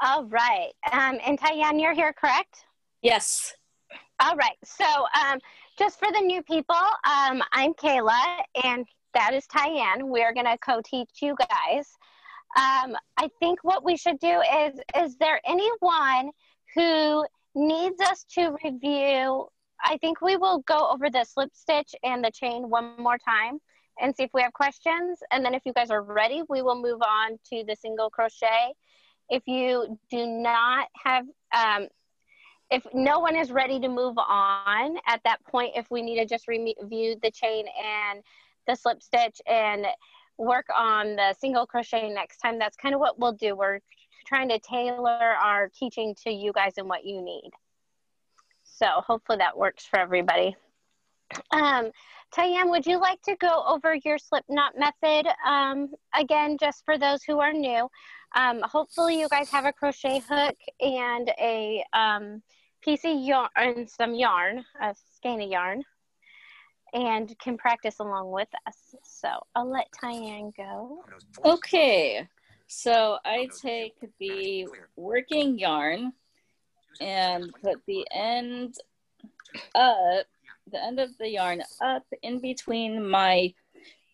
All right. Um, and Tyanne, you're here, correct? Yes. All right. So, um, just for the new people, um, I'm Kaila, and that is Tyanne. We're going to co-teach you guys. Um, I think what we should do is, is there anyone who needs us to review? I think we will go over the slip stitch and the chain one more time and see if we have questions. And then if you guys are ready, we will move on to the single crochet. If you do not have, um, if no one is ready to move on at that point, if we need to just review the chain and the slip stitch and work on the single crochet next time, that's kind of what we'll do. We're trying to tailor our teaching to you guys and what you need. So hopefully that works for everybody. Um, Tyanne, would you like to go over your slip knot method um, again, just for those who are new? Um, hopefully you guys have a crochet hook and a um, piece of yarn and some yarn, a skein of yarn, and can practice along with us. So I'll let Tyanne go. Okay, so I take the working yarn and put the end up the end of the yarn up in between my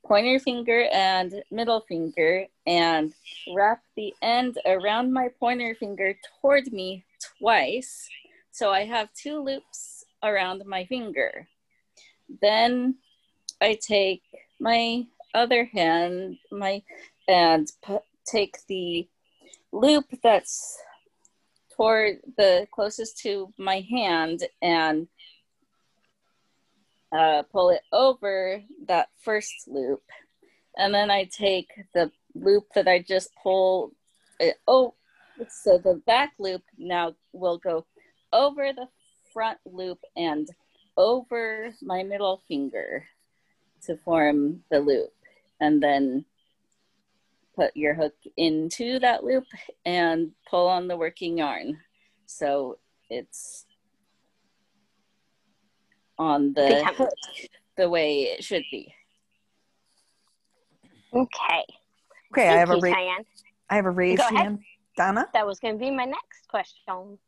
pointer finger and middle finger and wrap the end around my pointer finger toward me twice. So I have two loops around my finger. Then I take my other hand, my and take the loop that's toward the closest to my hand and uh, pull it over that first loop. And then I take the loop that I just pulled. Oh, so the back loop now will go over the front loop and over my middle finger to form the loop. And then put your hook into that loop and pull on the working yarn. So it's on the hook the way it should be. Okay. Okay, Thank I have you, a ra- I have a raised Go hand. Donna? That was going to be my next question.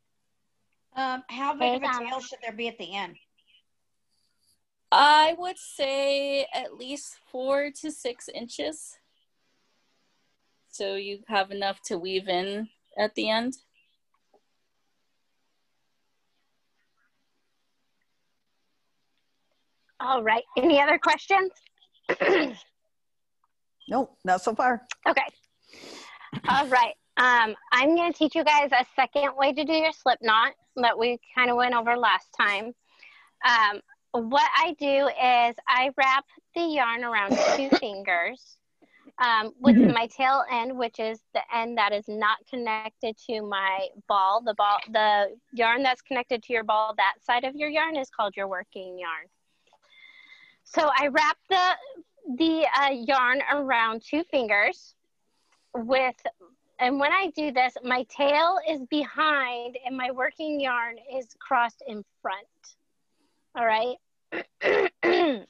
Um, how big hey, of a Donna. tail should there be at the end? I would say at least four to six inches. So you have enough to weave in at the end. All right. Any other questions? nope, not so far. Okay. All right. Um, I'm going to teach you guys a second way to do your slip knot that we kind of went over last time. Um, what I do is I wrap the yarn around two fingers um, with my tail end, which is the end that is not connected to my ball. The ball, the yarn that's connected to your ball, that side of your yarn is called your working yarn. So I wrap the, the uh, yarn around two fingers with, and when I do this, my tail is behind and my working yarn is crossed in front. All right.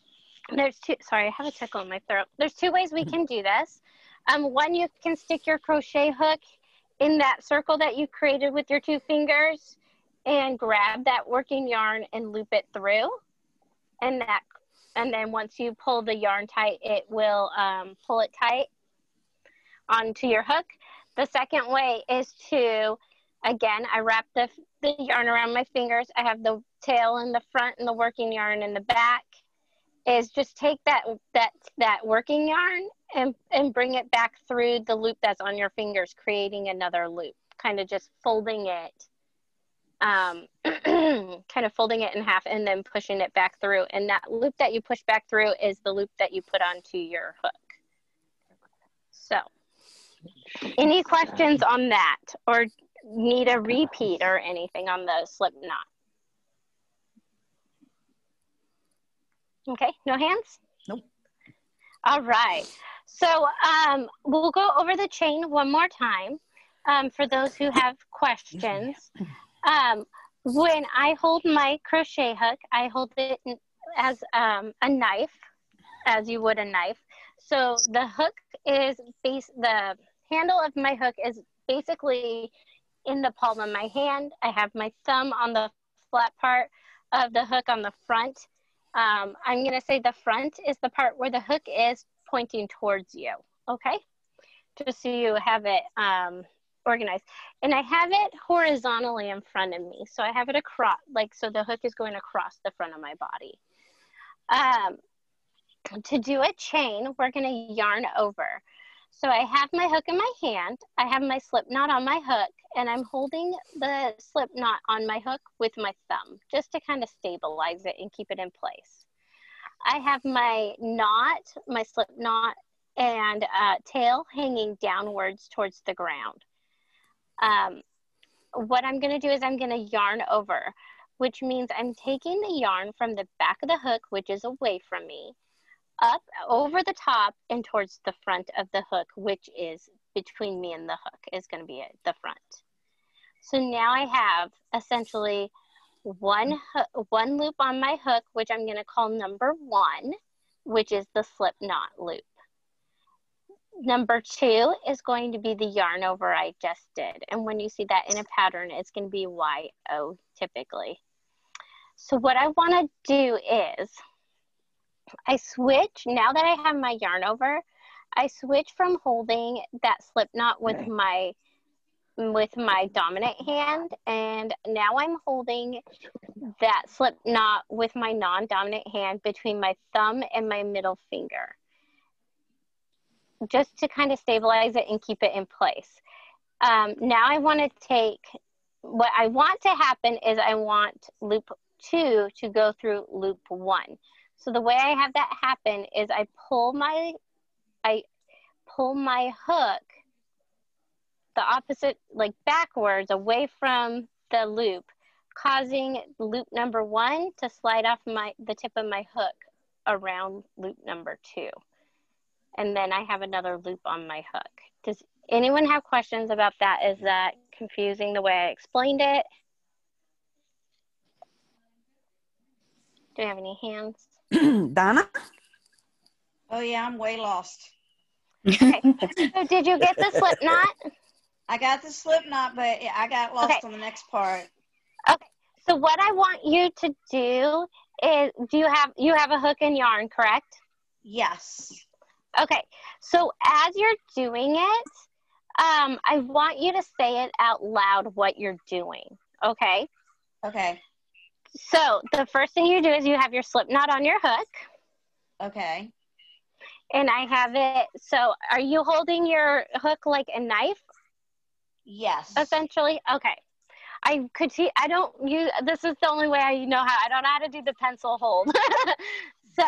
There's two, sorry, I have a tickle in my throat. There's two ways we can do this. Um, one, you can stick your crochet hook in that circle that you created with your two fingers and grab that working yarn and loop it through. And that and then once you pull the yarn tight, it will um, pull it tight onto your hook. The second way is to, again, I wrap the, the yarn around my fingers. I have the tail in the front and the working yarn in the back. Is just take that that that working yarn and and bring it back through the loop that's on your fingers, creating another loop. Kind of just folding it um, kind of folding it in half and then pushing it back through. And that loop that you push back through is the loop that you put onto your hook. So, any questions on that or need a repeat or anything on the slip knot? Okay, no hands? Nope. All right. So um, we'll go over the chain one more time um, for those who have questions. Um, when I hold my crochet hook, I hold it as um, a knife, as you would a knife. So the hook is base, the handle of my hook is basically in the palm of my hand. I have my thumb on the flat part of the hook on the front. Um, I'm gonna say the front is the part where the hook is pointing towards you, okay? Just so you have it um, organized. And I have it horizontally in front of me. So I have it across, like, so the hook is going across the front of my body. Um, to do a chain, we're gonna yarn over. So I have my hook in my hand, I have my slip knot on my hook, and I'm holding the slip knot on my hook with my thumb, just to kind of stabilize it and keep it in place. I have my knot, my slip knot, and uh, tail hanging downwards towards the ground. Um, what I'm gonna do is I'm gonna yarn over, which means I'm taking the yarn from the back of the hook, which is away from me, up over the top and towards the front of the hook, which is between me and the hook is gonna be at the front. So now I have essentially one, one loop on my hook, which I'm gonna call number one, which is the slip knot loop. Number two is going to be the yarn over I just did. And when you see that in a pattern, it's going to be YO typically. So what I want to do is I switch, now that I have my yarn over, I switch from holding that slip knot with okay. my with my dominant hand and now I'm holding that slip knot with my non-dominant hand between my thumb and my middle finger just to kind of stabilize it and keep it in place. Um, now I want to take, what I want to happen is I want loop two to go through loop one. So the way I have that happen is I pull my, I pull my hook the opposite, like backwards away from the loop, causing loop number one to slide off my, the tip of my hook around loop number two and then I have another loop on my hook. Does anyone have questions about that? Is that confusing the way I explained it? Do you have any hands? Donna? Oh yeah, I'm way lost. Okay. so did you get the slip knot? I got the slip knot, but I got lost okay. on the next part. Okay. So what I want you to do is do you have you have a hook and yarn, correct? Yes. Okay, so as you're doing it, um, I want you to say it out loud what you're doing. Okay. Okay. So the first thing you do is you have your slip knot on your hook. Okay. And I have it. So are you holding your hook like a knife? Yes. Essentially. Okay. I could see. I don't use. This is the only way I know how. I don't know how to do the pencil hold. so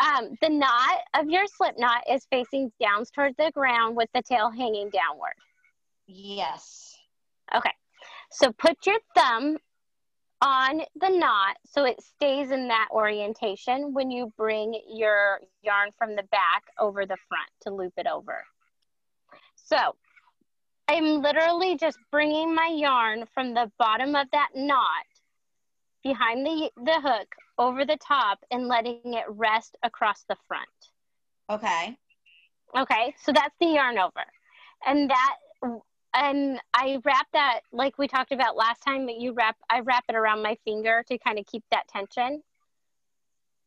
um, the knot of your slip knot is facing down towards the ground with the tail hanging downward. Yes. Okay. So put your thumb on the knot so it stays in that orientation when you bring your yarn from the back over the front to loop it over. So I'm literally just bringing my yarn from the bottom of that knot behind the, the hook over the top and letting it rest across the front. Okay. Okay, so that's the yarn over. And that and I wrap that like we talked about last time, but you wrap I wrap it around my finger to kind of keep that tension.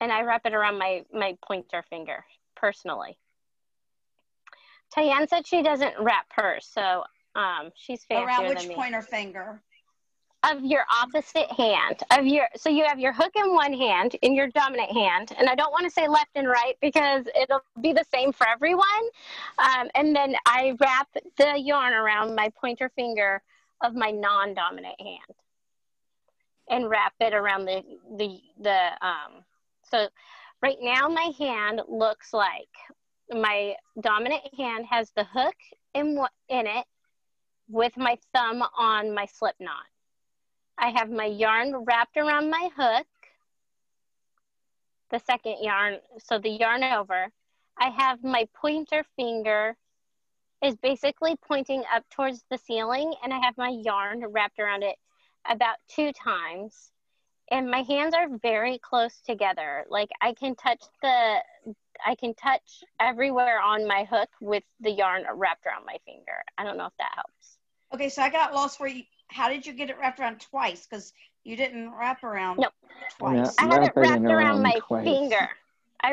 And I wrap it around my my pointer finger personally. Tyanne said she doesn't wrap hers, so um, she's fancier around which than me. pointer finger? Of your opposite hand of your so you have your hook in one hand in your dominant hand. And i don't want to say left and right because it'll be the same for everyone. Um, and then i wrap the yarn around my pointer finger of my non-dominant hand and wrap it around the the the um so right now my hand looks like my dominant hand has the hook in in it with my thumb on my slip knot I have my yarn wrapped around my hook, the second yarn, so the yarn over. I have my pointer finger is basically pointing up towards the ceiling and I have my yarn wrapped around it about two times. And my hands are very close together. Like I can touch the, I can touch everywhere on my hook with the yarn wrapped around my finger. I don't know if that helps. Okay, so I got lost where you, how did you get it wrapped around twice? Because you didn't wrap around nope. twice. I have it wrapped around, around my twice. finger. I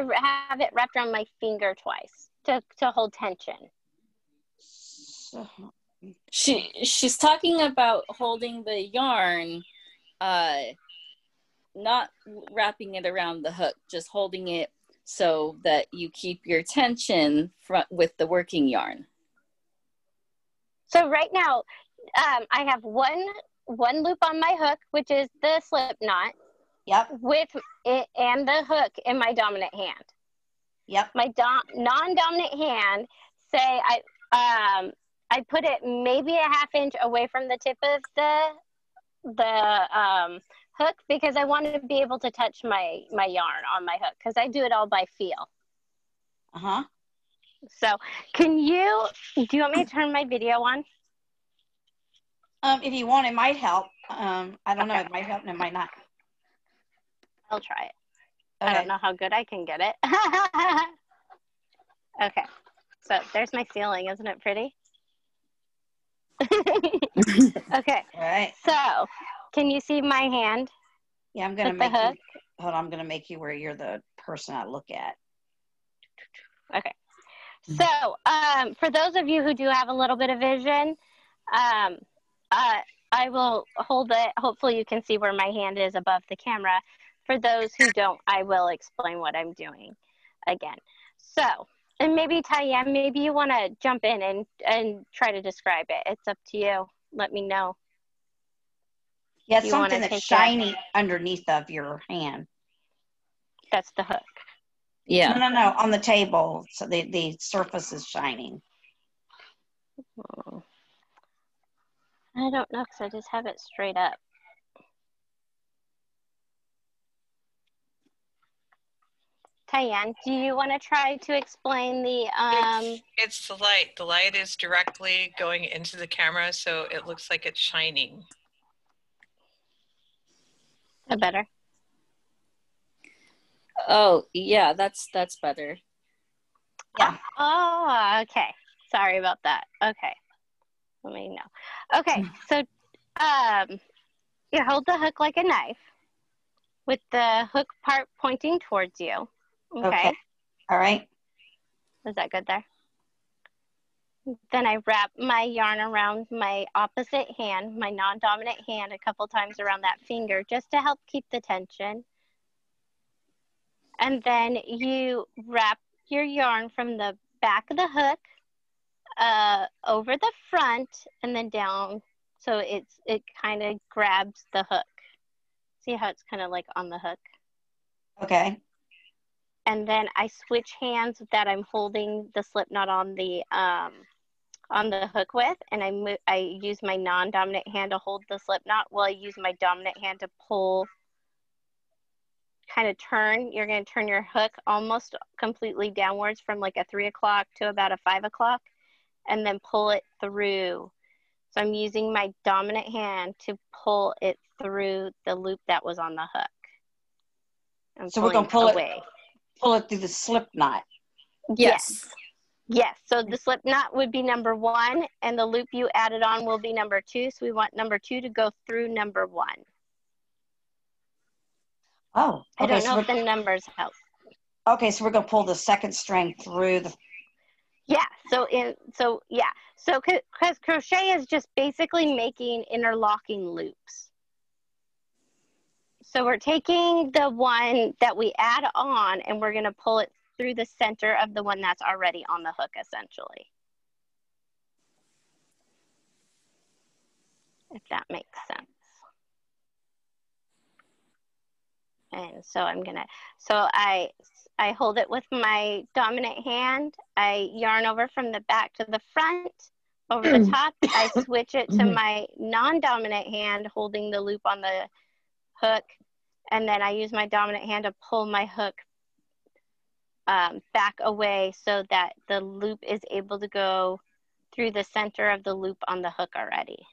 have it wrapped around my finger twice to, to hold tension. So, she she's talking about holding the yarn, uh, not wrapping it around the hook, just holding it so that you keep your tension front with the working yarn. So right now, um, I have one one loop on my hook, which is the slip knot. Yep. With it and the hook in my dominant hand. Yep. My dom- non-dominant hand, say I um I put it maybe a half inch away from the tip of the the um, hook because I want to be able to touch my my yarn on my hook because I do it all by feel. Uh huh. So, can you do you want me to turn my video on? Um, if you want, it might help. Um, I don't okay. know. It might help and it might not. I'll try it. Okay. I don't know how good I can get it. okay. So there's my ceiling. Isn't it pretty? okay. All right. So, can you see my hand? Yeah, I'm gonna make you. Hold on, I'm gonna make you where you're the person I look at. Okay. So, um, for those of you who do have a little bit of vision, um, uh, I will hold it. Hopefully, you can see where my hand is above the camera. For those who don't, I will explain what I'm doing again. So, and maybe Tyanne, maybe you want to jump in and and try to describe it. It's up to you. Let me know. Yeah, something that's shiny that. underneath of your hand. That's the hook. Yeah. No, no, no. On the table, so the the surface is shining. Oh. I don't know because I just have it straight up. Tyanne, do you want to try to explain the? Um... It's, it's, the light. The light is directly going into the camera, so it looks like it's shining. That better. Oh yeah, that's that's better. Yeah. Oh, okay. Sorry about that. Okay. Let me know. Okay, so um, you hold the hook like a knife with the hook part pointing towards you. Okay. okay. All right. Is that good there? Then I wrap my yarn around my opposite hand, my non-dominant hand, a couple times around that finger just to help keep the tension. And then you wrap your yarn from the back of the hook uh, over the front and then down so it's it kind of grabs the hook. See how it's kind of like on the hook? Okay and then I switch hands that I'm holding the slip knot on the um, on the hook with, and I move, I use my non-dominant hand to hold the slip knot while I use my dominant hand to pull. Kind of turn. You're going to turn your hook almost completely downwards from like a three o'clock to about a five o'clock, and then pull it through. So I'm using my dominant hand to pull it through the loop that was on the hook. I'm so we're going to pull away. it pull it through the slip knot. Yes. Yes. So the slip knot would be number one, and the loop you added on will be number two. So we want number two to go through number one. Oh, okay, I don't know so if the numbers help. Okay, so we're gonna pull the second string through the. Yeah. So in so yeah. So because crochet is just basically making interlocking loops. So we're taking the one that we add on and we're going to pull it through the center of the one that's already on the hook essentially. If that makes sense. And so I'm gonna, so I, I hold it with my dominant hand. I yarn over from the back to the front, over the top. I switch it to mm-hmm. my non-dominant hand, holding the loop on the hook and then I use my dominant hand to pull my hook um, back away so that the loop is able to go through the center of the loop on the hook already.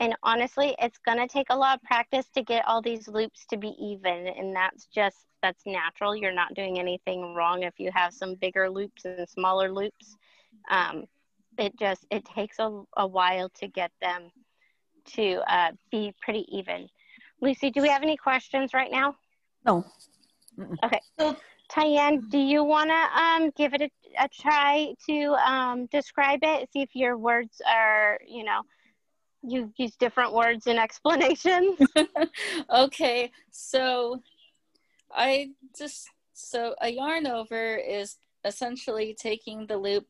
And honestly, it's gonna take a lot of practice to get all these loops to be even and that's just, that's natural. You're not doing anything wrong if you have some bigger loops and smaller loops. Um, it just it takes a, a while to get them to uh, be pretty even. Lucy, do we have any questions right now? No. Okay. So, Tyanne, do you want to um, give it a, a try to um, describe it? See if your words are, you know, you use different words in explanations. okay, so I just so a yarn over is essentially taking the loop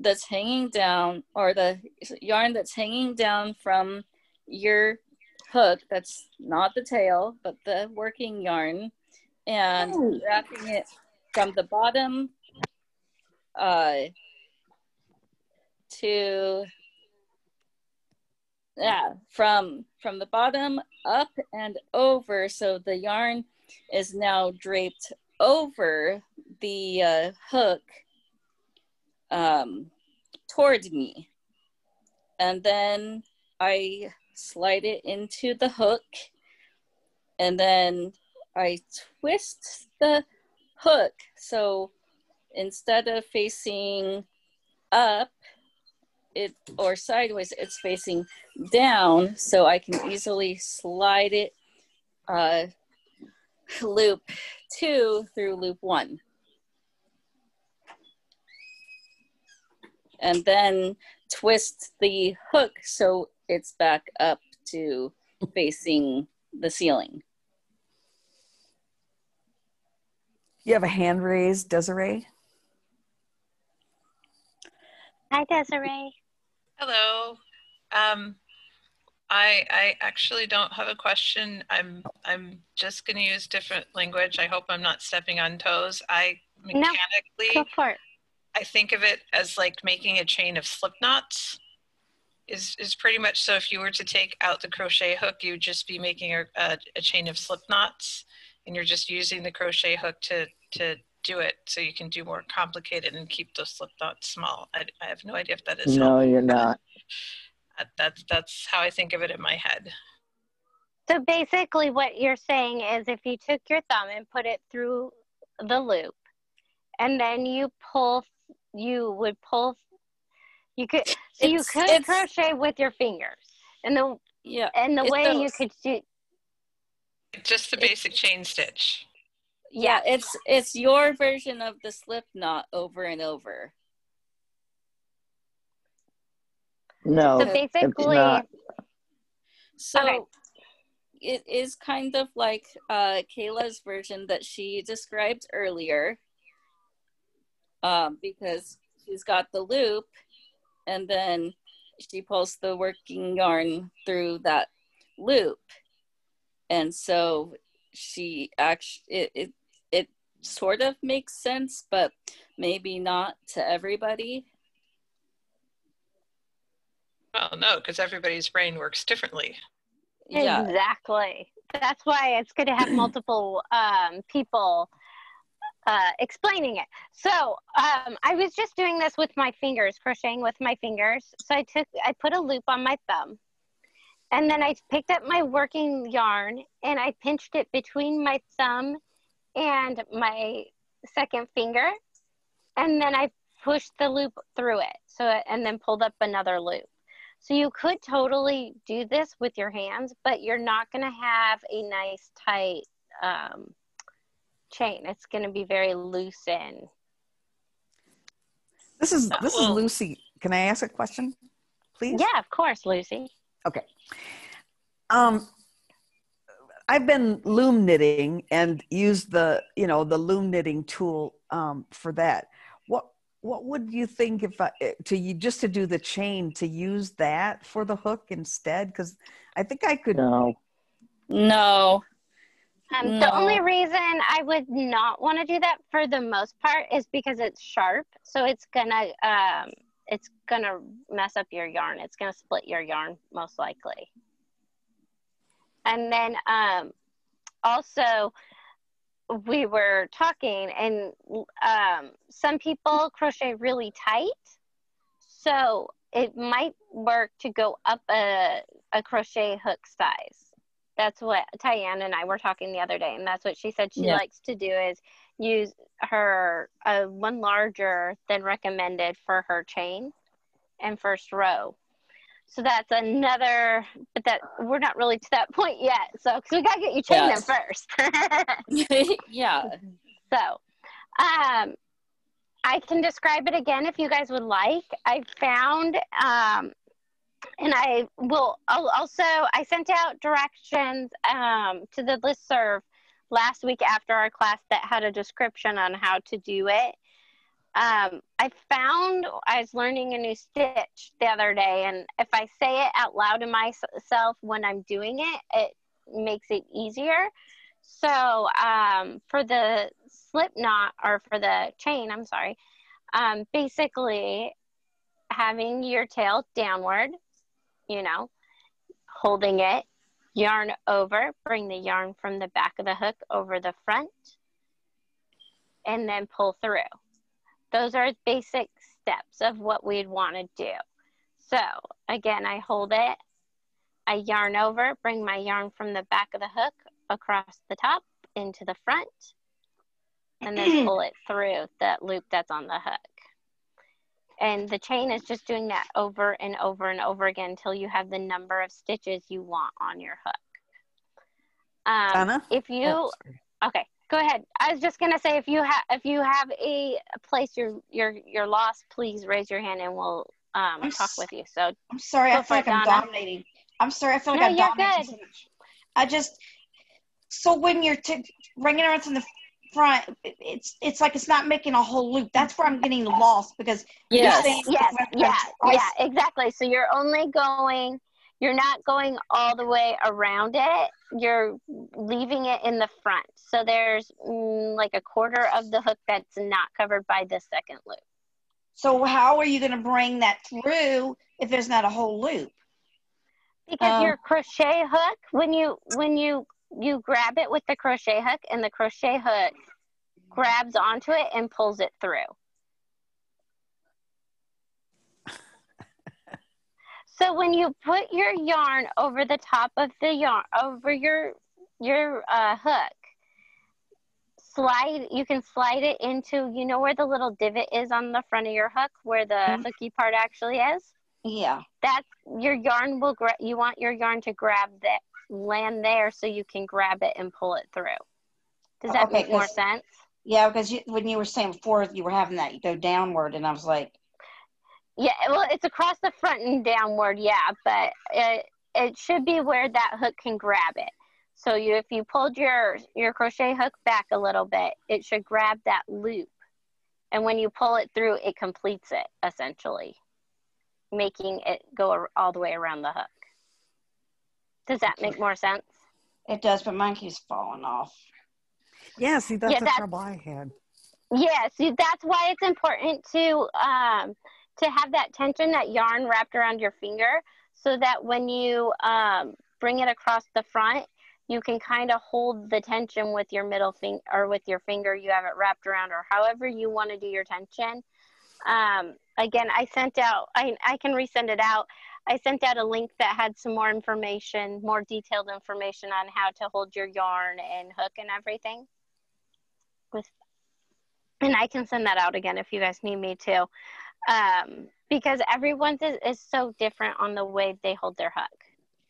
that's hanging down or the yarn that's hanging down from your hook that's not the tail but the working yarn and oh. wrapping it from the bottom uh, to yeah from from the bottom up and over so the yarn is now draped over the uh, hook um, toward me. And then I slide it into the hook. And then I twist the hook. So instead of facing up, it or sideways, it's facing down. So I can easily slide it uh, loop two through loop one. And then twist the hook so it's back up to facing the ceiling. You have a hand raised, Desiree? Hi, Desiree. Hello. Um, I I actually don't have a question. I'm I'm just going to use different language. I hope I'm not stepping on toes. I mechanically no, go for it. I think of it as like making a chain of slip knots. Is is pretty much so. If you were to take out the crochet hook, you'd just be making a, a, a chain of slip knots, and you're just using the crochet hook to to do it so you can do more complicated and keep those slip knots small. I, I have no idea if that is. No, helpful. you're not. Uh, that's that's how I think of it in my head. So basically, what you're saying is, if you took your thumb and put it through the loop, and then you pull, you would pull. You could so you could crochet with your fingers, and the yeah, and the way those. you could do. Just the basic chain stitch. Yeah, it's it's your version of the slip knot over and over. No. So basically, so okay. it is kind of like uh, Kaila's version that she described earlier, um, because she's got the loop, and then she pulls the working yarn through that loop, and so she actually it, it it sort of makes sense, but maybe not to everybody. Well, no, because everybody's brain works differently. Yeah. Exactly. That's why it's good to have multiple um, people uh, explaining it. So um, I was just doing this with my fingers, crocheting with my fingers. So I took, I put a loop on my thumb, and then I picked up my working yarn and I pinched it between my thumb and my second finger, and then I pushed the loop through it. So and then pulled up another loop. So you could totally do this with your hands, but you're not going to have a nice tight um, chain. It's going to be very loose in. This is this is Lucy. Can I ask a question, please? Yeah, of course, Lucy. Okay. Um, I've been loom knitting and used the you know the loom knitting tool um, for that what what would you think if I, eh, to you just to do the chain to use that for the hook instead? Because I think I could. No. No. Um, no. The only reason I would not want to do that for the most part is because it's sharp, so it's gonna um, it's gonna mess up your yarn. It's gonna split your yarn most likely. And then um, also we were talking and um, some people crochet really tight so it might work to go up a, a crochet hook size that's what Tyanne and I were talking the other day and that's what she said she yeah. likes to do is use her uh, one larger than recommended for her chain and first row. So that's another, but that we're not really to that point yet. So, because we got to get you chained Yes. first. yeah. So, um, I can describe it again if you guys would like. I found, um, and I will I'll also, I sent out directions um, to the listserv last week after our class that had a description on how to do it. Um, I found I was learning a new stitch the other day, and if I say it out loud to myself when I'm doing it, it makes it easier. So um, for the slip knot or for the chain, I'm sorry, um, basically having your tail downward, you know, holding it, yarn over, bring the yarn from the back of the hook over the front, and then pull through. Those are basic steps of what we'd want to do. So again, I hold it, I yarn over, bring my yarn from the back of the hook across the top into the front, and then pull it through that loop that's on the hook. And the chain is just doing that over and over and over again until you have the number of stitches you want on your hook. Um, Donna? if you Oh, okay, go ahead. I was just gonna say if you have if you have a place you're you're you're lost, please raise your hand and we'll um, I'm talk s- with you. So I'm sorry, I feel it, like I'm dominating. I'm sorry, I feel like No, I'm you're dominating good. so much. I just so when you're t- bringing it from the front, it's it's like it's not making a whole loop. That's where I'm getting lost because you're Yes. saying yes, when yeah, yeah, exactly. So you're only going, you're not going all the way around it. You're leaving it in the front. So there's mm, like a quarter of the hook that's not covered by the second loop. So how are you going to bring that through if there's not a whole loop? Because Um, your crochet hook, when you when you you grab it with the crochet hook, and the crochet hook grabs onto it and pulls it through. So when you put your yarn over the top of the yarn over your your uh, hook, slide you can slide it into you know where the little divot is on the front of your hook where the Mhm. hooky part actually is Yeah. that's your yarn will gra- you want your yarn to grab that land there so you can grab it and pull it through does that Okay, make more sense Yeah, because you, when you were saying before you were having that, you go downward, and I was like, yeah well it's across the front and downward yeah but it, it should be where that hook can grab it so you if you pulled your your crochet hook back a little bit it should grab that loop and when you pull it through it completes it essentially making it go all the way around the hook does that make more sense it does, but mine keeps falling off. Yeah, see, that's Yeah, the that's- trouble I had. Yeah, see, that's why it's important to um, to have that tension, that yarn wrapped around your finger, so that when you um, bring it across the front, you can kind of hold the tension with your middle finger or with your finger you have it wrapped around, or however you want to do your tension. Um, again, I sent out. I I can resend it out. I sent out a link that had some more information, more detailed information on how to hold your yarn and hook and everything. With and I can send that out again if you guys need me to, um, because everyone's is, is so different on the way they hold their hook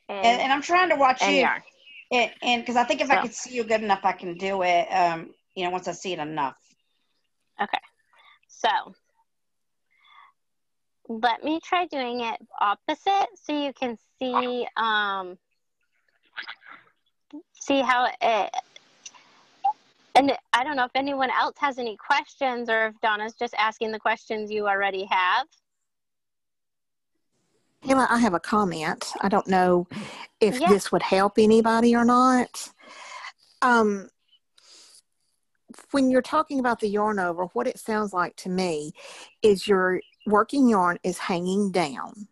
and, And, and I'm trying to watch you, yarn. and because I think if I So. could see you good enough, I can do it. Um, you know, once I see it enough. Okay, so let me try doing it opposite so you can see um, see how it. And I don't know if anyone else has any questions or if Donna's just asking the questions you already have. Kaila, I have a comment. I don't know if Yeah. this would help anybody or not. Um, when you're talking about the yarn over, what it sounds like to me is your working yarn is hanging down.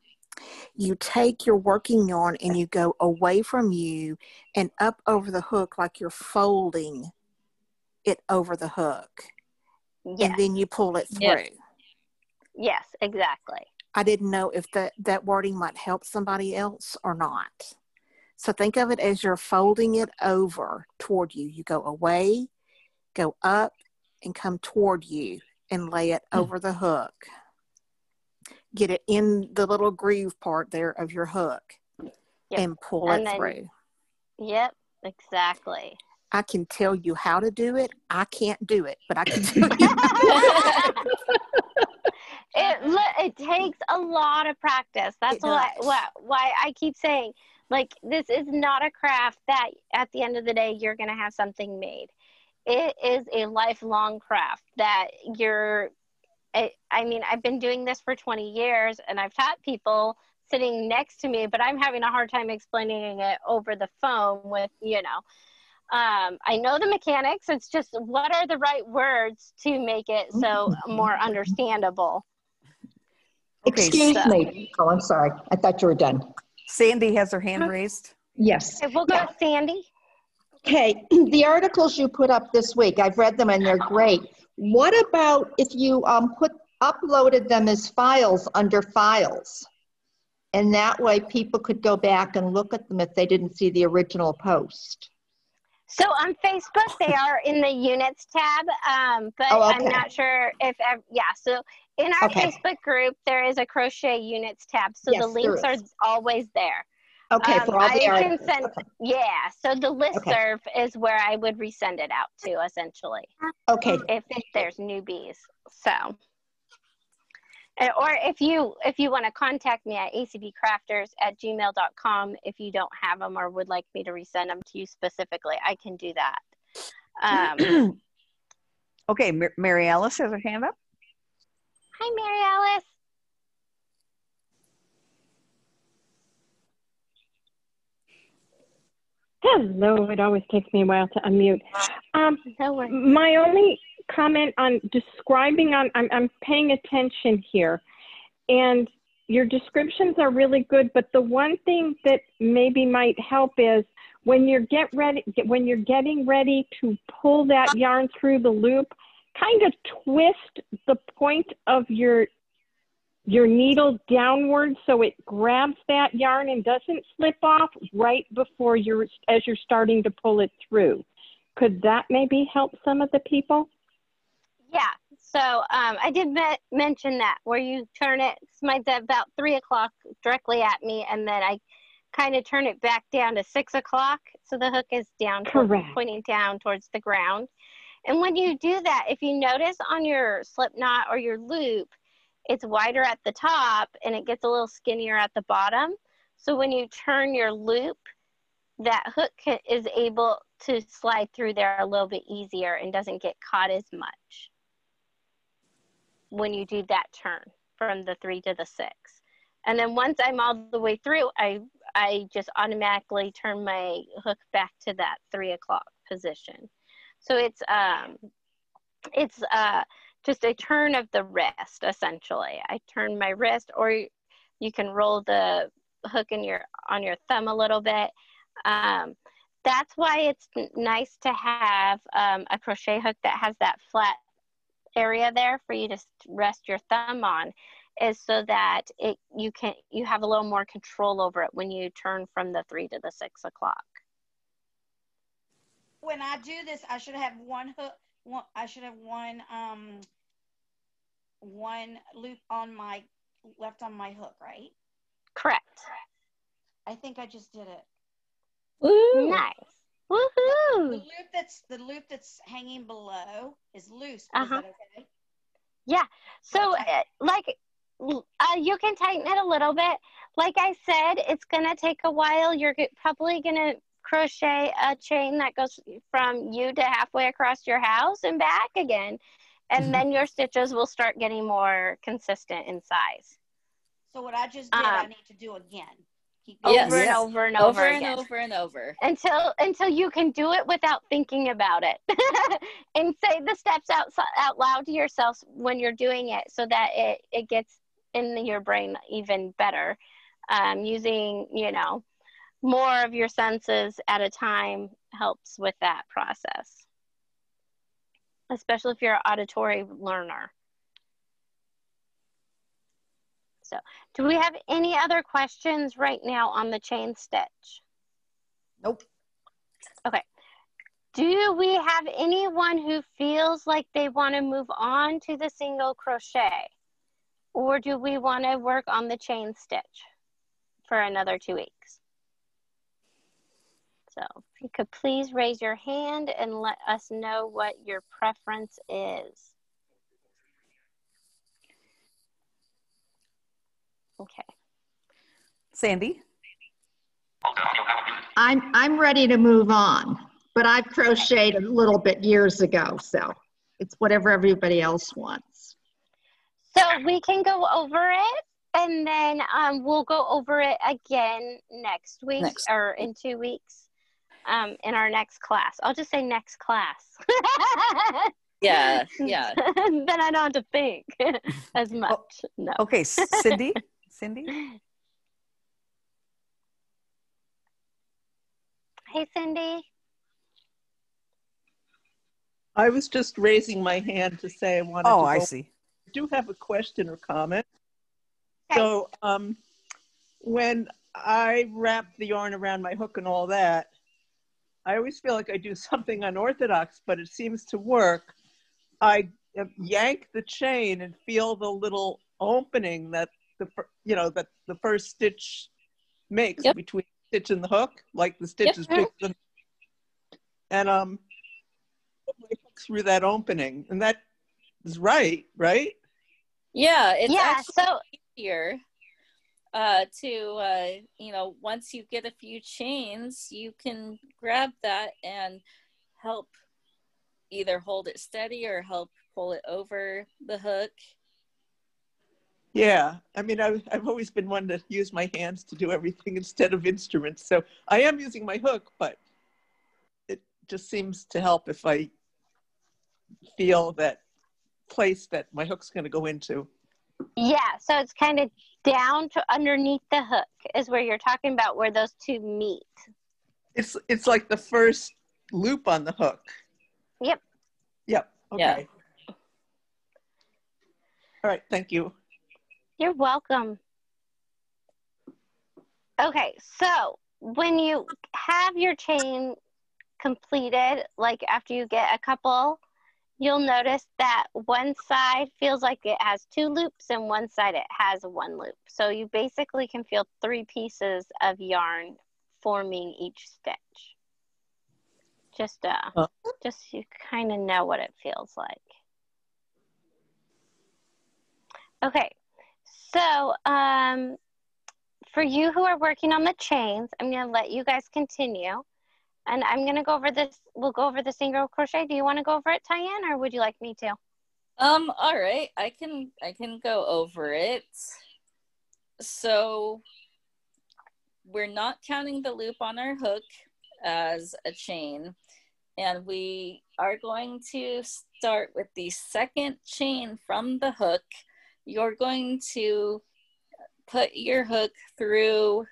You take your working yarn and you go away from you and up over the hook like you're folding it over the hook. Yes, And then you pull it through. Yep. yes, exactly. I didn't know if that, that wording might help somebody else or not. So think of it as you're folding it over toward you. You go away, go up, and come toward you and lay it hmm. over the hook. get it in the little groove part there of your hook Yep. and pull And it then- through. Yep, exactly. I can tell you how to do it. I can't do it, but I can tell you. it it takes a lot of practice. That's why, why why I keep saying like this is not a craft that at the end of the day you're gonna have something made. It is a lifelong craft that you're. I, I mean, I've been doing this for 20 years, and I've taught people sitting next to me, but I'm having a hard time explaining it over the phone with you know. Um, I know the mechanics. It's just what are the right words to make it so more understandable. Okay, Excuse so- me. Oh, I'm sorry. I thought you were done. Sandy has her hand raised. Yes. Okay, we'll go with Sandy. Okay, the articles you put up this week, I've read them and they're great. What about if you um, put uploaded them as files under files? And that way people could go back and look at them if they didn't see the original post. So on Facebook, they are in the units tab, um, but Oh, I'm not sure if, ev- yeah. So in our Okay. Facebook group, there is a crochet units tab. So the Yes, there links are always there. Okay, Um, for all the I can send, Okay. yeah. So the listserv is where I would resend it out to essentially Okay, if there's newbies. So. And- Or if you if you want to contact me at acbcrafters at gmail.com if you don't have them or would like me to resend them to you specifically, I can do that. Um, okay, Mar- Mary Alice has her hand up. hi, Mary Alice. Hello, it always takes me a while to unmute. Um, No my only comment on describing on I'm, I'm paying attention here. And your descriptions are really good but the one thing that maybe might help is when you're get ready when you're getting ready to pull that yarn through the loop kind of twist the point of your your needle downward so it grabs that yarn and doesn't slip off right before you're as you're starting to pull it through. Could that maybe help some of the people Yeah. So um, I did me- mention that where you turn it smites at about three o'clock directly at me, and then I kind of turn it back down to six o'clock, so the hook is down, toward- Correct. pointing down towards the ground. And when you do that, if you notice on your slip knot or your loop, it's wider at the top and it gets a little skinnier at the bottom. So when you turn your loop, that hook is able to slide through there a little bit easier and doesn't get caught as much when you do that turn from the three to the six. And then once I'm all the way through, I I just automatically turn my hook back to that three o'clock position. So it's um it's uh just a turn of the wrist essentially. I turn my wrist or you can roll the hook in your on your thumb a little bit. Um, that's why it's nice to have um, a crochet hook that has that flat area there for you to rest your thumb on is so that it you can you have a little more control over it when you turn from the three to the six o'clock When I do this, I should have one hook. One, I should have one um one loop on my left on my hook, right? correct I think I just did it. Woo! nice The loop that's the loop that's hanging below is loose. Uh-huh. Is that okay? Yeah. So uh, like uh, you can tighten it a little bit like i said it's gonna take a while you're probably gonna crochet a chain that goes from you to halfway across your house and back again and then your stitches will start getting more consistent in size So what I just did, I Um, need to do again. Keep Yes. over and over and over, Over and again. over and over. until until you can do it without thinking about it. And say the steps out out loud to yourself when you're doing it so that it, it gets in your brain even better. Um, using you know more of your senses at a time helps with that process. Especially if you're an auditory learner. So do we have any other questions right now on the chain stitch Nope. Okay. Do we have anyone who feels like they want to move on to the single crochet? Or do we want to work on the chain stitch for another two weeks? So if you could please raise your hand and let us know what your preference is. Okay. Sandy? I'm, I'm ready to move on, but I've crocheted a little bit years ago, so it's whatever everybody else wants. So we can go over it and then um, we'll go over it again next week Next. or in two weeks um, in our next class. I'll just say next class. Yeah, yeah. then I don't have to think as much. No. Okay, Cindy? Cindy? Hey, Cindy. I was just raising my hand to say I wanted Oh, to I go- see. do have a question or comment. Okay. So, um, when I wrap the yarn around my hook and all that, I always feel like I do something unorthodox, but it seems to work. I uh, yank the chain and feel the little opening that the you know that the first stitch makes Yep. between the stitch and the hook, like the stitch Yep. is bigger than, and um, put my hook through that opening, and that is right, right? Yeah, it's yeah, actually so easier uh, to, uh, you know, once you get a few chains, you can grab that and help either hold it steady or help pull it over the hook. Yeah, I mean, I've, I've always been one to use my hands to do everything instead of instruments. So I am using my hook, but it just seems to help if I feel that place that my hook's going to go into. yeah, so it's kind of down to underneath the hook is where you're talking about where those two meet. It's it's like the first loop on the hook. Yep. Yep. Yeah. Okay. All right. Thank you. You're welcome. Okay, so when you have your chain completed, like after you get a couple, you'll notice that one side feels like it has two loops and one side it has one loop. So you basically can feel three pieces of yarn forming each stitch. Just uh, Oh. just you kind of know what it feels like. Okay, so um, for you who are working on the chains, I'm going to let you guys continue. And I'm going to go over this. We'll go over the single crochet. Do you want to go over it, Tyanne, or would you like me to? Um, all right, I can I can go over it. So we're not counting the loop on our hook as a chain, and we are going to start with the second chain from the hook. You're going to put your hook through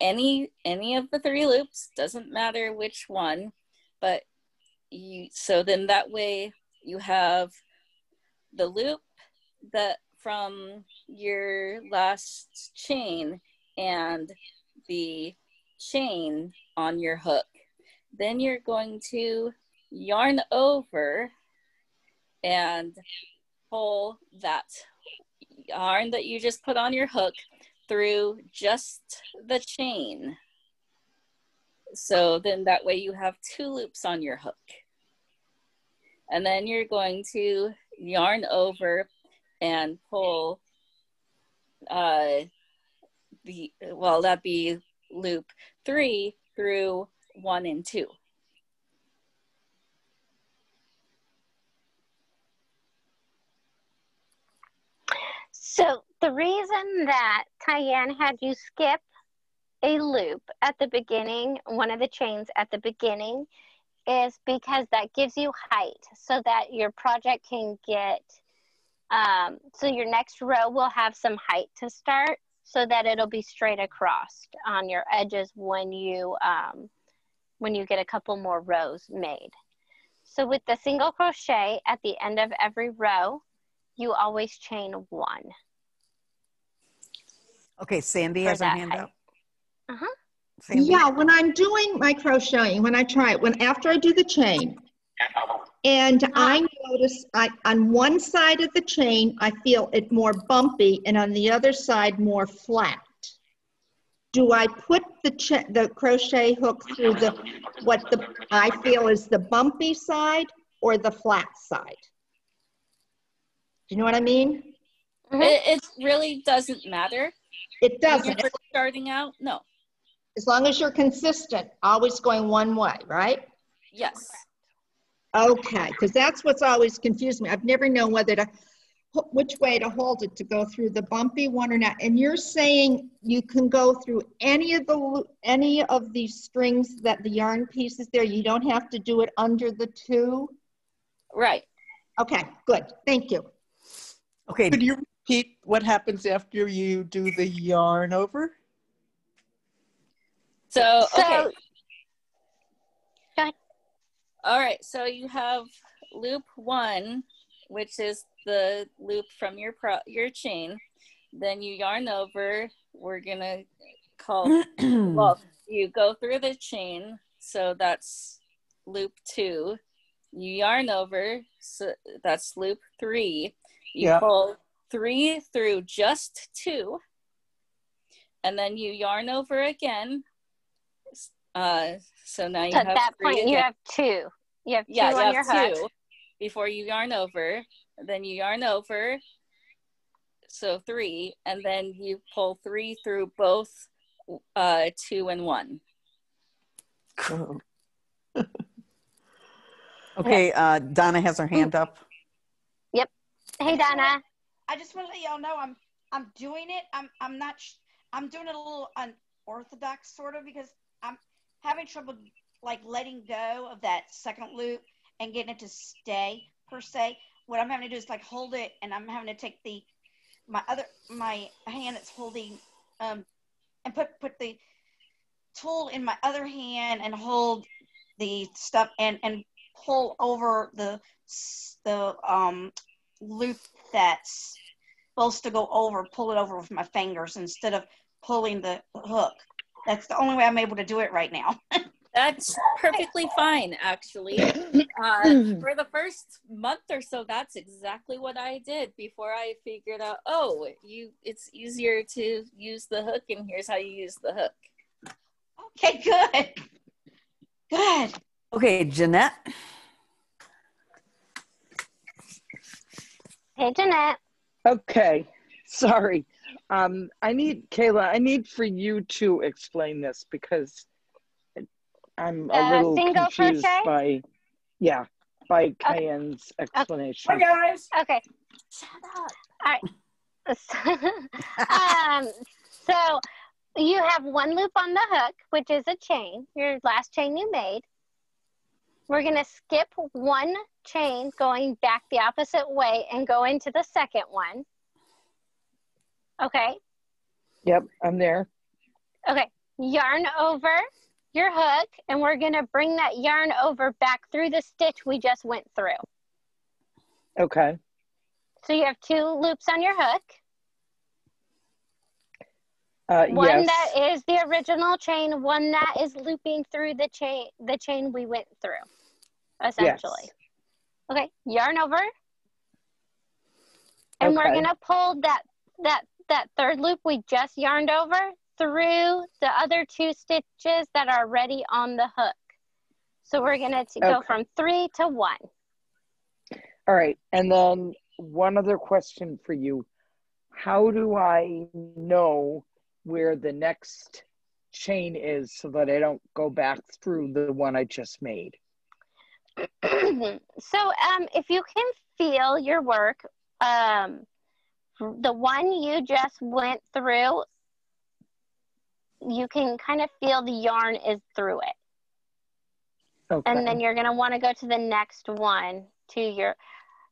any any of the three loops, doesn't matter which one, but you so then that way you have the loop that from your last chain and the chain on your hook. Then you're going to yarn over and pull that yarn that you just put on your hook through just the chain. So then that way you have two loops on your hook. And then you're going to yarn over and pull uh, the, well, that'd be loop three through one and two. So the reason that Tyanne had you skip a loop at the beginning, one of the chains at the beginning, is because that gives you height so that your project can get, um, so your next row will have some height to start so that it'll be straight across on your edges when you, um, when you get a couple more rows made. So with the single crochet at the end of every row, you always chain one. Okay, Sandy has her hand height. up. Uh-huh. Sandy? Yeah, when I'm doing my crocheting, when I try it, when after I do the chain, And I notice I, on one side of the chain, I feel it more bumpy and on the other side more flat. Do I put the the crochet hook through the, what the, I feel is the bumpy side or the flat side? Do you know what I mean? Mhm. It, it really doesn't matter. It doesn't, you're starting out, no. as long as you're consistent, always going one way, right? Yes. Okay, because that's what's always confused me. I've never known whether to, which way to hold it, to go through the bumpy one or not. And you're saying you can go through any of the, any of these strings that the yarn pieces there, you don't have to do it under the two? Right. Okay, good, thank you. Okay, Could you repeat what happens after you do the yarn over? So, So, okay. Go ahead. All right. So you have loop one, which is the loop from your pro- your chain. Then you yarn over. We're gonna call well. You go through the chain, so that's loop two. You yarn over, so that's loop three. You Yeah. pull three through just two, and then you yarn over again. Uh, so now you so at have that three point, you have two. You have two yeah, you on have your hook. two before you yarn over. Then you yarn over, so three, and then you pull three through both uh, two and one. Cool. Okay, uh, Donna has her hand up. Hey, Donna. I just want to let y'all know I'm I'm doing it. I'm I'm not. Sh- I'm doing it a little unorthodox sort of because I'm having trouble like letting go of that second loop and getting it to stay per se. What I'm having to do is like hold it, and I'm having to take the my other my hand that's holding um and put put the tool in my other hand and hold the stuff and and pull over the the um loop that's supposed to go over, pull it over with my fingers instead of pulling the hook. That's the only way I'm able to do it right now. That's perfectly fine, actually. Uh, for the first month or so, that's exactly what I did before I figured out. Oh, you, it's easier to use the hook, and here's how you use the hook. Okay, good. Good. Okay, Jeanette. Hey, Jeanette. Okay, sorry. Um, I need Kaila. I need for you to explain this because I'm a Uh, little single confused crochet? by, yeah, by Tyanne's explanation. Hi guys. Okay. Shut up. All right. um, so you have one loop on the hook, which is a chain, your last chain you made. We're going to skip one chain going back the opposite way and go into the second one. Okay. Yep, I'm there. Okay. Yarn over your hook, and we're going to bring that yarn over back through the stitch we just went through. Okay. So you have two loops on your hook. Uh, one yes. that is the original chain, one that is looping through the chain the chain we went through, essentially. Okay, yarn over. And we're gonna pull that that that third loop we just yarned over through the other two stitches that are already on the hook. So we're gonna t- go from three to one. All right. And then one other question for you. How do I know where the next chain is so that I don't go back through the one I just made? so um, if you can feel your work, um, the one you just went through, you can kind of feel the yarn is through it. Okay. And then you're going to want to go to the next one to your.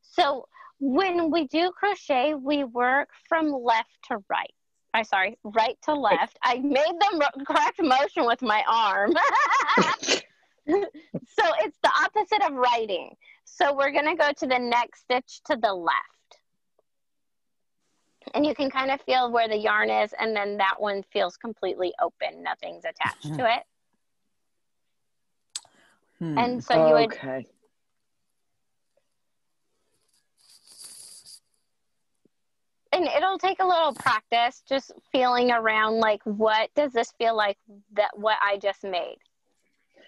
So when we do crochet, we work from left to right. I'm sorry, right to left. I made the correct motion with my arm. so it's the opposite of writing. So we're going to go to the next stitch to the left. And you can kind of feel where the yarn is, and then that one feels completely open. Nothing's attached to it. Hmm. And so you would okay. And it'll take a little practice just feeling around like what does this feel like that what I just made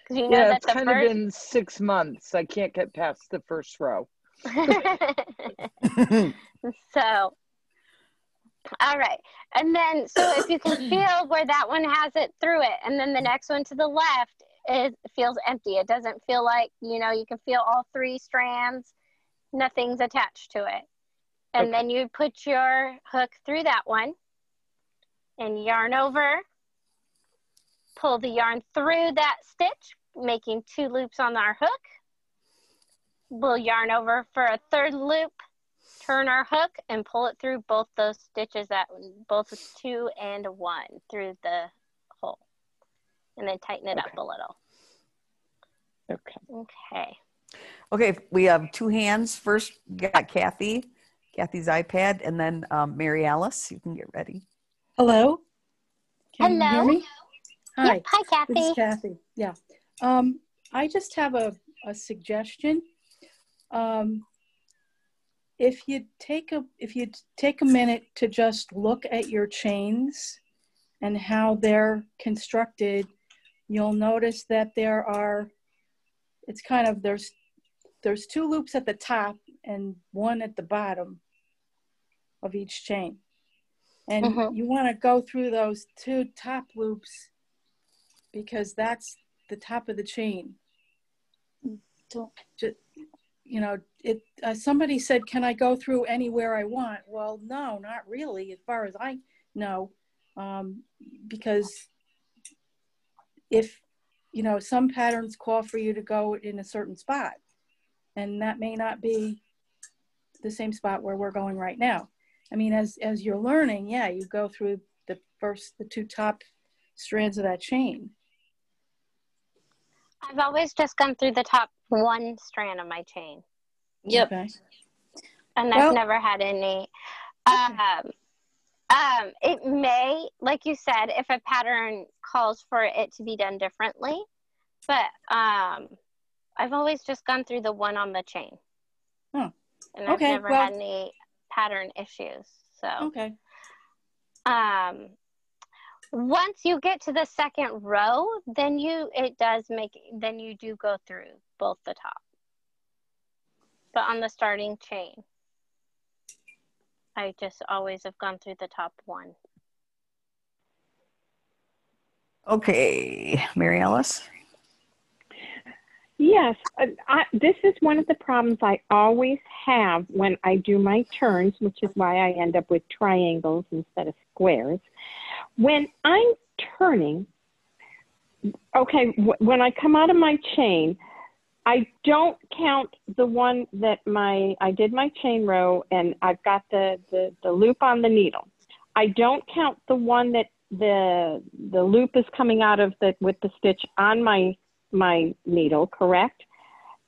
because you know yeah, that it's the kind first of been six months. I can't get past the first row. so all right and then so if you can feel where that one has it through it and then the next one to the left it feels empty it doesn't feel like you know you can feel all three strands nothing's attached to it and Okay. then you put your hook through that one and yarn over. Pull the yarn through that stitch making two loops on our hook. We'll yarn over for a third loop turn our hook and pull it through both those stitches at both two and one through the hole. And then tighten it up a little. Okay. okay. Okay, we have two hands. First, we got Kathy, Kathy's iPad, and then um, Mary Alice. You can get ready. Hello? Can you Hello? hear me? Hi, yep hi this is kathy Kathy. Yeah. Um, I just have a, a suggestion. Um, if you take a if you take a minute to just look at your chains and how they're constructed, you'll notice that there are it's kind of there's there's two loops at the top and one at the bottom of each chain. And Mhm. you want to go through those two top loops because that's the top of the chain. Don't just, you know, it. Uh, somebody said, "Can I go through anywhere I want?" Well, no, not really, as far as I know, um, because if you know some patterns call for you to go in a certain spot, and that may not be the same spot where we're going right now. I mean, as as you're learning, yeah, you go through the first, the two top strands of that chain. i've always just gone through the top one strand of my chain Yep. Okay. and i've never had any um, um, it may like you said if a pattern calls for it to be done differently but um, i've always just gone through the one on the chain Hmm. and i've Okay, never well- had any pattern issues so Okay. um once you get to the second row then you it does make then you do go through both the top but on the starting chain i just always have gone through the top one Okay, Mary Alice. Yes, I, this is one of the problems I always have when I do my turns, which is why I end up with triangles instead of squares. When I'm turning, okay, w- when I come out of my chain, I don't count the one that my I did my chain row and I've got the, the, the loop on the needle. I don't count the one that the the loop is coming out of the with the stitch on my my needle, correct?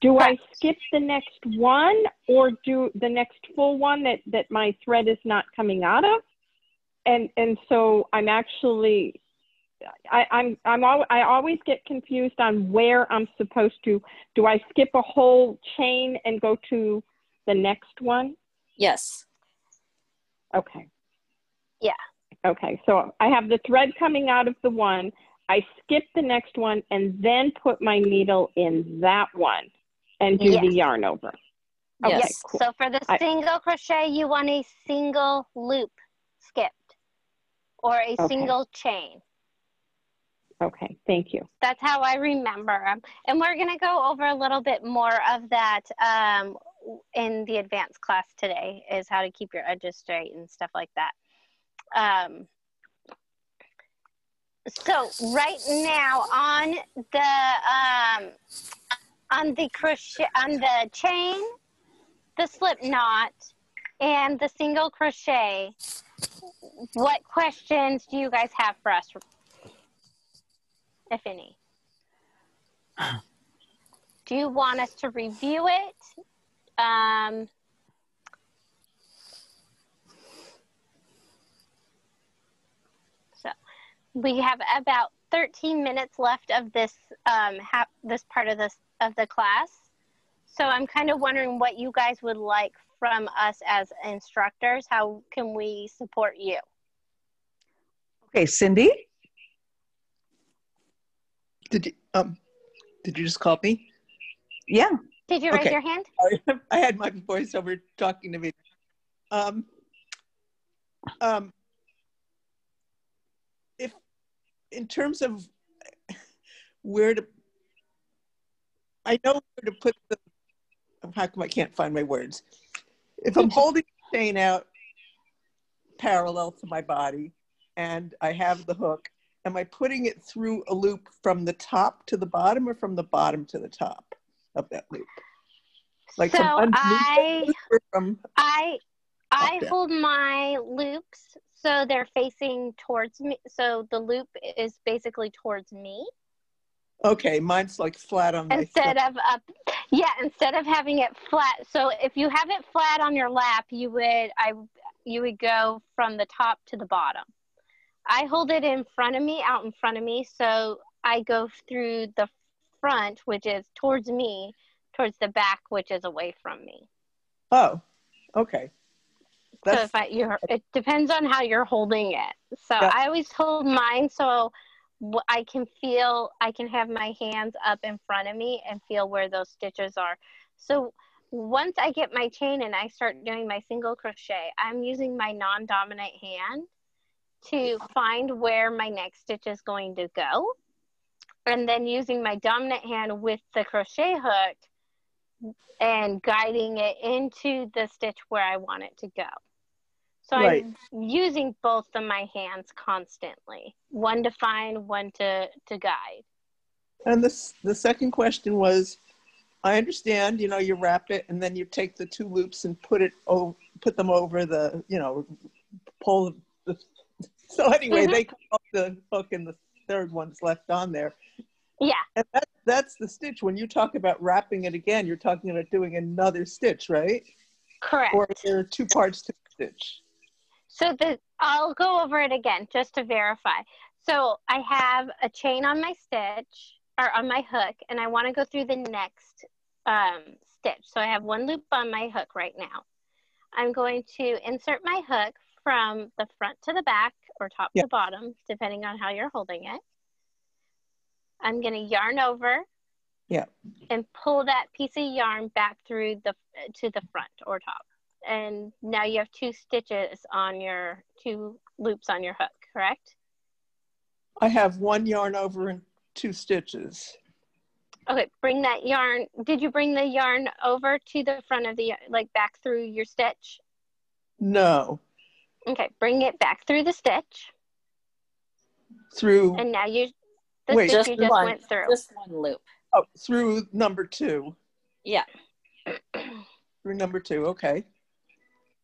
Do I skip the next one or do the next full one that, that my thread is not coming out of? And and so I'm actually I, I'm I'm al- I always get confused on where I'm supposed to. Do I skip a whole chain and go to the next one? Yes. Okay. Yeah. Okay. So I have the thread coming out of the one. I skip the next one and then put my needle in that one and do the yarn over. Okay, Yes. cool. so for the I- single crochet you want a single loop skipped or a Okay. single chain Okay, thank you. that's how I remember them. And we're going to go over a little bit more of that um, in the advanced class today, is how to keep your edges straight and stuff like that. Um, so right now on the um, on the crochet on the chain, the slip knot, and the single crochet, what questions do you guys have for us if any. Do you want us to review it? Um, so we have about 13 minutes left of this um, ha- this part of this of the class. So I'm kind of wondering what you guys would like from us as instructors? How can we support you? Okay, Cindy? Did you um did you just call me? Yeah. Did you raise Okay. your hand? I, I had my voice over talking to me. Um, um, if in terms of where to, I know where to put the. How come I can't find my words? If I'm holding the chain out parallel to my body, and I have the hook, am I putting it through a loop from the top to the bottom, or from the bottom to the top of that loop? Like so from underneath the I loop or from I I hold my loops so they're facing towards me. So the loop is basically towards me Okay, mine's like flat on my instead of up. Yeah, instead of having it flat. So if you have it flat on your lap, you would I you would go from the top to the bottom. I hold it in front of me, out in front of me, so I go through the front, which is towards me, towards the back, which is away from me. Oh, okay. So if I, you're, it depends on how you're holding it. So Yeah. I always hold mine so I can feel, I can have my hands up in front of me and feel where those stitches are. So once I get my chain and I start doing my single crochet, I'm using my non-dominant hand to find where my next stitch is going to go. And then using my dominant hand with the crochet hook and guiding it into the stitch where I want it to go. So Right. I'm using both of my hands constantly, one to find, one to, to guide. and this the second question was I understand, you know, you wrap it and then you take the two loops and put it over put them over the, you know, pull the so anyway, Mhm. they come off the hook and the third one's left on there. Yeah, And that, that's the stitch. When you talk about wrapping it again, you're talking about doing another stitch, right? correct. Or there are two parts to the stitch. So the I'll go over it again just to verify. So I have a chain on my stitch or on my hook, and I want to go through the next um, stitch. So I have one loop on my hook right now. I'm going to insert my hook from the front to the back or top Yeah. to bottom, depending on how you're holding it. I'm going to yarn over Yeah. and pull that piece of yarn back through the to the front or top. And now you have two stitches on your two loops on your hook, correct? I have one yarn over and two stitches. Okay, bring that yarn. Did you bring the yarn over to the front of the like back through your stitch? No. Okay, bring it back through the stitch. Through And now you the Wait. Just you just one, went through. just one loop. oh, through number two. Yeah. Through number two. Okay.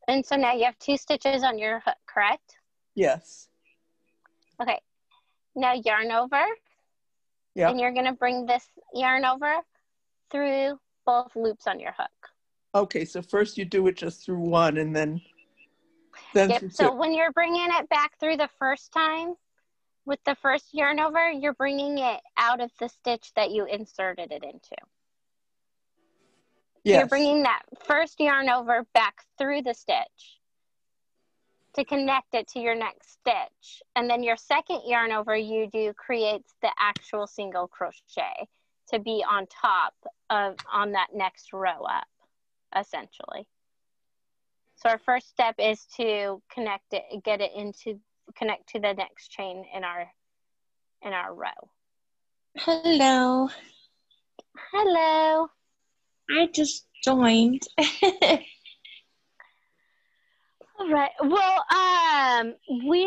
And so now you have two stitches on your hook, correct? Yes. Okay. Now yarn over. Yeah. And you're gonna bring this yarn over through both loops on your hook. Okay. So first you do it just through one, and then then Yep. through So two. when you're bringing it back through the first time with the first yarn over, you're bringing it out of the stitch that you inserted it into. Yes. You're bringing that first yarn over back through the stitch to connect it to your next stitch. And then your second yarn over you do creates the actual single crochet to be on top of on that next row up, essentially. So our first step is to connect it, get it into connect to the next chain in our in our row. Hello. Hello. I just joined. All right. Well, um, we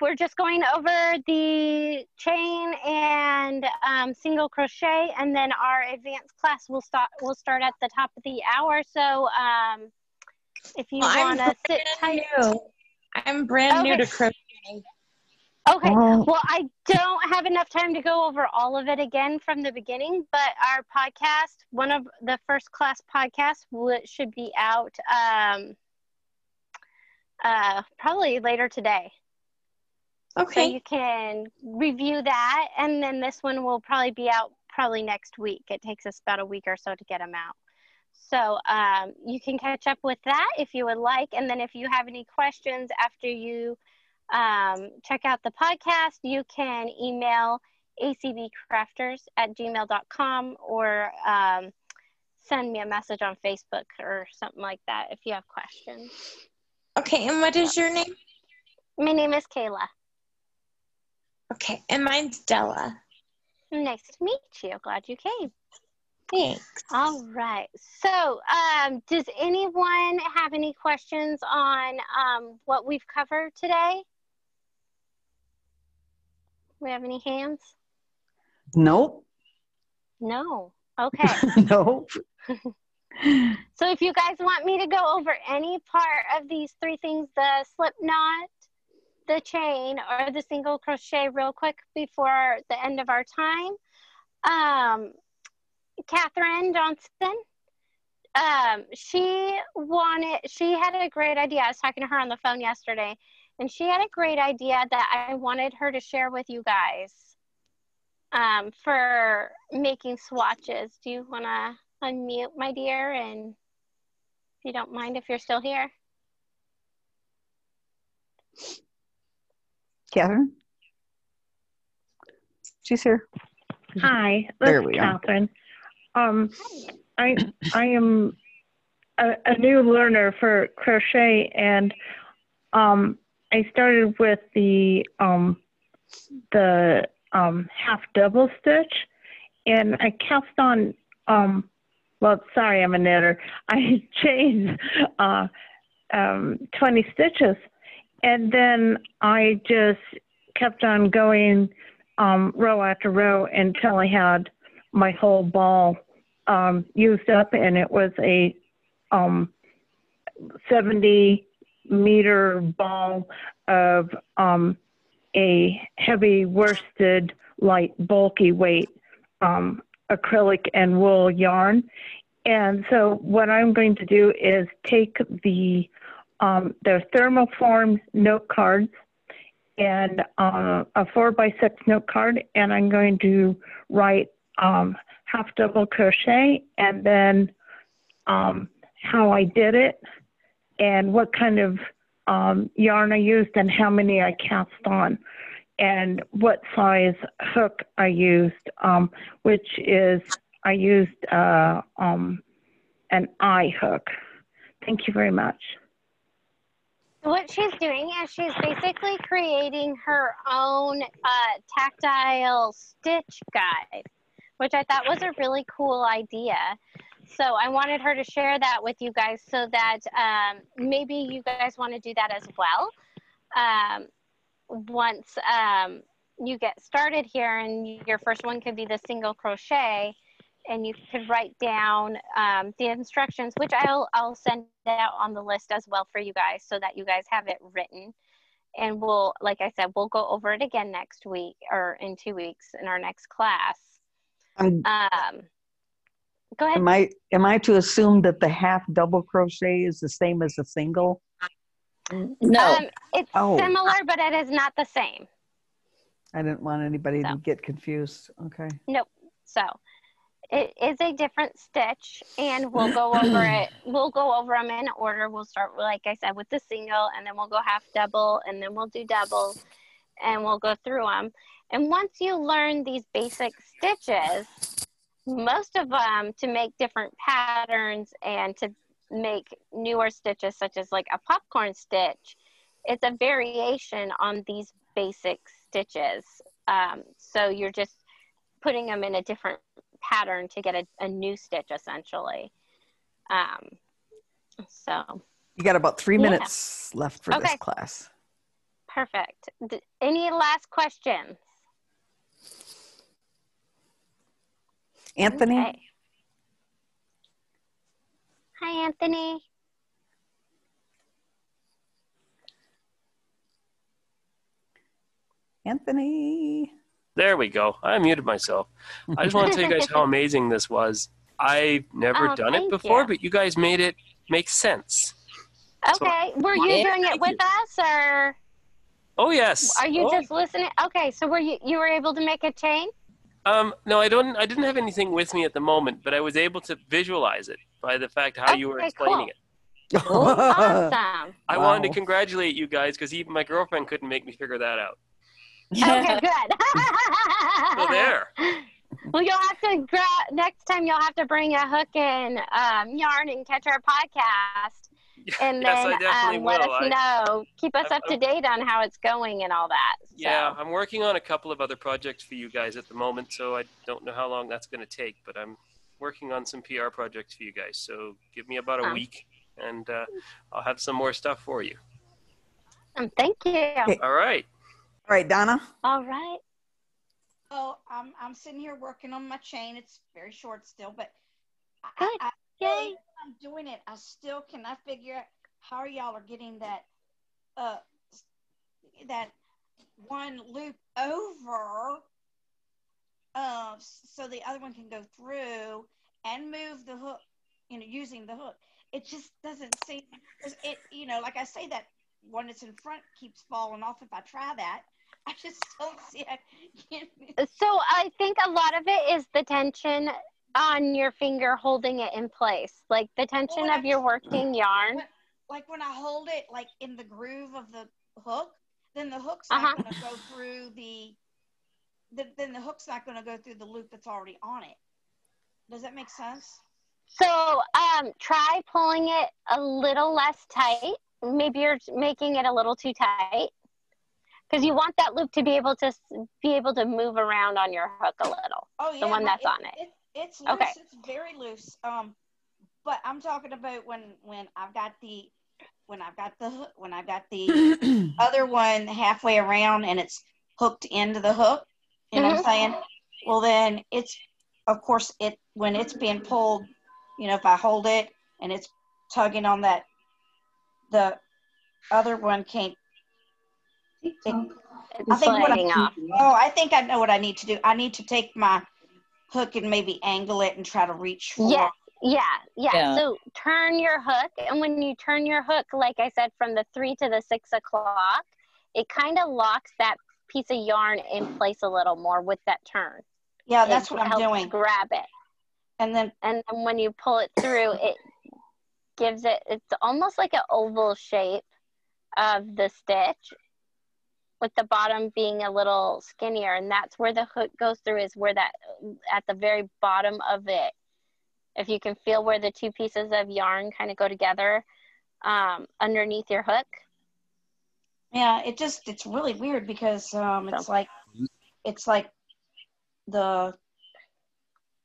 we're just going over the chain and um, single crochet, and then our advanced class will start. will start at the top of the hour. So, um, if you Well, want to sit tight. new. I'm brand new to crocheting. Okay. Oh. Well, I don't have enough time to go over all of it again from the beginning, but our podcast, one of the first class podcasts, w- should be out um, uh, probably later today. Okay. So Okay. you can review that, and then this one will probably be out probably next week. It takes us about a week or so to get them out. So um, you can catch up with that if you would like. And then if you have any questions after you um, check out the podcast, you can email acbcrafters at gmail.com or um, send me a message on Facebook or something like that if you have questions. Okay, and what is your name? My name is Kaila. Okay, and mine's Della. Nice to meet you. Glad you came. Thanks. All right. So, um, does anyone have any questions on um, what we've covered today? We have any hands? Nope. No. Okay. nope. so, if you guys want me to go over any part of these three things the slip knot, the chain, or the single crochet real quick before the end of our time, um, Catherine Johnson. Um, she wanted, she had a great idea. I was talking to her on the phone yesterday, and she had a great idea that I wanted her to share with you guys um, for making swatches. Do you want to unmute, my dear? And if you don't mind, if you're still here. Catherine? She's here. Hi, There we is are. Um, I I am a, a new learner for crochet, and um, I started with the um, the um, half double stitch, and I cast on. Um, well, sorry, I'm a knitter. I changed uh, um, 20 stitches, and then I just kept on going row after row until I had my whole ball um, used up, and it was a um, 70 meter ball of um, a heavy worsted, light, bulky weight um, acrylic and wool yarn. And so, what I'm going to do is take the um, the thermoform note cards and uh, a four by six note card, and I'm going to write um, half double crochet and then um, how I did it and what kind of um, yarn I used and how many I cast on and what size hook I used, um, which is I used uh, um, an eye hook. Thank you very much. What she's doing is she's basically creating her own uh, tactile stitch guide, which I thought was a really cool idea. So I wanted her to share that with you guys so that um, maybe you guys want to do that as well. Um, once um, you get started here, and your first one could be the single crochet, and you could write down um, the instructions, which I'll I'll send out on the list as well for you guys, so that you guys have it written. And we'll, like I said, we'll go over it again next week or in two weeks in our next class. Um, Um, go ahead. am I am I to assume that the half double crochet is the same as a single? No. Um, it's Oh. similar, but it is not the same. I didn't want anybody to get confused. Okay. Nope. So it is a different stitch, and we'll go over it. We'll go over them in order. We'll start, like I said, with the single, and then we'll go half double, and then we'll do double, and we'll go through them. And once you learn these basic stitches, most of them to make different patterns and to make newer stitches, such as like a popcorn stitch, it's a variation on these basic stitches. Um, so you're just putting them in a different pattern to get a, a new stitch essentially. Um, so You got about three Yeah. minutes left for this Okay. class. perfect. D- any last questions? Anthony? Okay. Hi, Anthony. Anthony. There we go. I muted myself. I just want to tell you guys how amazing this was. I've never Oh, done it before, you. but you guys made it make sense. So- Okay, were you Yeah, doing it thank with us or Oh yes. are you Oh, just listening? Okay, so were you you were able to make a chain? Um, no, I don't. I didn't have anything with me at the moment, but I was able to visualize it by the fact how you were Okay, explaining cool. it. Awesome. I wanted to congratulate you guys because even my girlfriend couldn't make me figure that out. Okay, good. So there. Well, you'll have to gra- next time. You'll have to bring a hook and um, yarn and catch our podcast, and Yes, then um, let us I- know. Keep us I- up to date on how it's going and all that. So. Yeah, I'm working on a couple of other projects for you guys at the moment, so I don't know how long that's going to take, but I'm working on some PR projects for you guys. So give me about a Um, week, and uh, I'll have some more stuff for you. Um, thank you. All right. All right, Donna. All right. Oh, I'm I'm sitting here working on my chain. It's very short still, but I, I, I Yay. really, when I'm doing it. I still cannot figure out how y'all are getting that uh that one loop over uh so the other one can go through and move the hook, you know, using the hook. It just doesn't seem it you know, like I say that one that's in front keeps falling off if I try that. I just don't see it. So I think a lot of it is the tension on your finger holding it in place, like the tension Well, of your working yarn. when- like when I hold it like in the groove of the hook, then the hook's Uh-huh. not going to go through the, the then the hook's not going to go through the loop that's already on it. Does that make sense? So um, try pulling it a little less tight. Maybe you're making it a little too tight because you want that loop to be able to be able to move around on your hook a little. Oh yeah, the one that's on it. It's loose. Okay. It's very loose. Um, but I'm talking about when when I've got the when I've got the when I've got the other one halfway around and it's hooked into the hook. You know what I'm saying? Well, then it's of course it when it's being pulled. You know, if I hold it and it's tugging on that, the other one can't. It, I think what I, off. oh, I think I know what I need to do. I need to take my hook and maybe angle it and try to reach for. Yeah, yeah, yeah, Yeah. So turn your hook, and when you turn your hook, like I said, from the three to the six o'clock, it kind of locks that piece of yarn in place a little more with that turn. Yeah, It that's what I'm helps doing. Grab it, And then and then when you pull it through, it gives it. It's almost like an oval shape of the stitch, with the bottom being a little skinnier, and that's where the hook goes through. Is where that at the very bottom of it if you can feel where the two pieces of yarn kind of go together um, underneath your hook. yeah, it just it's really weird because um it's like it's like the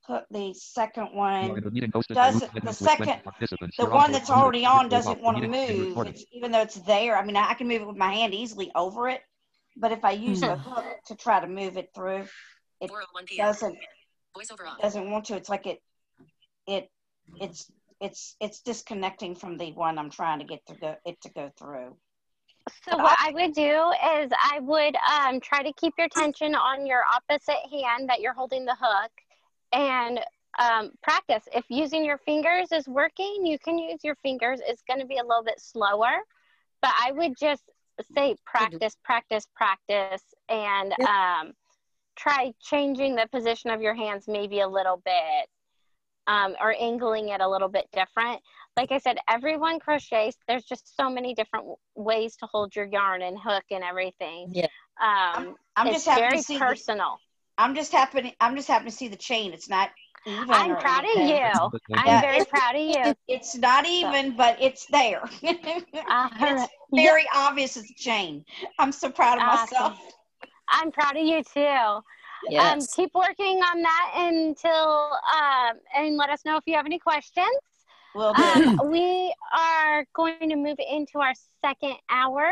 hook the second one doesn't the second the one that's already on doesn't want to move it's, even though it's there. I mean, I can move it with my hand easily over it, but if I use the hook to try to move it through, it doesn't doesn't want to. It's like it it it's it's it's disconnecting from the one I'm trying to get to go it to go through. So what I would do is I would um, try to keep your tension on your opposite hand that you're holding the hook, and um, practice. If using your fingers is working, you can use your fingers. It's going to be a little bit slower, but I would just say practice, practice, practice, and um, try changing the position of your hands maybe a little bit um, or angling it a little bit different. Like I said, everyone crochets. There's just so many different w- ways to hold your yarn and hook and everything. Yeah. Um, I'm it's just very to see the- personal. I'm just happy. I'm just happy to see the chain. It's not even. I'm or proud of you. I'm Yeah, very proud of you. It's not even, but it's there. Uh, it's very obvious it's a chain. I'm so proud of Awesome. myself. I'm proud of you too. Um, Yes. keep working on that until um, and let us know if you have any questions. Will do. Um, we are going to move into our second hour.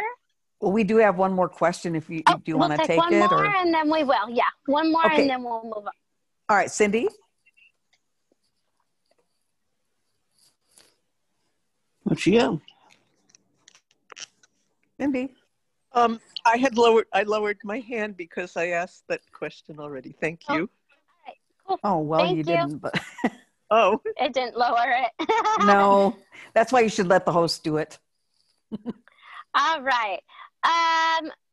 Well, we do have one more question. If you do, you Oh, we'll want to take take one it, more or and then we will. Yeah, one more Okay. and then we'll move on. all right, Cindy. What's she got? Cindy. Um, I had lowered, I lowered my hand because I asked that question already. Thank you. Oh well, Thank you you. didn't, but Oh, It didn't lower it. no, that's why you should let the host do it. All right. Um,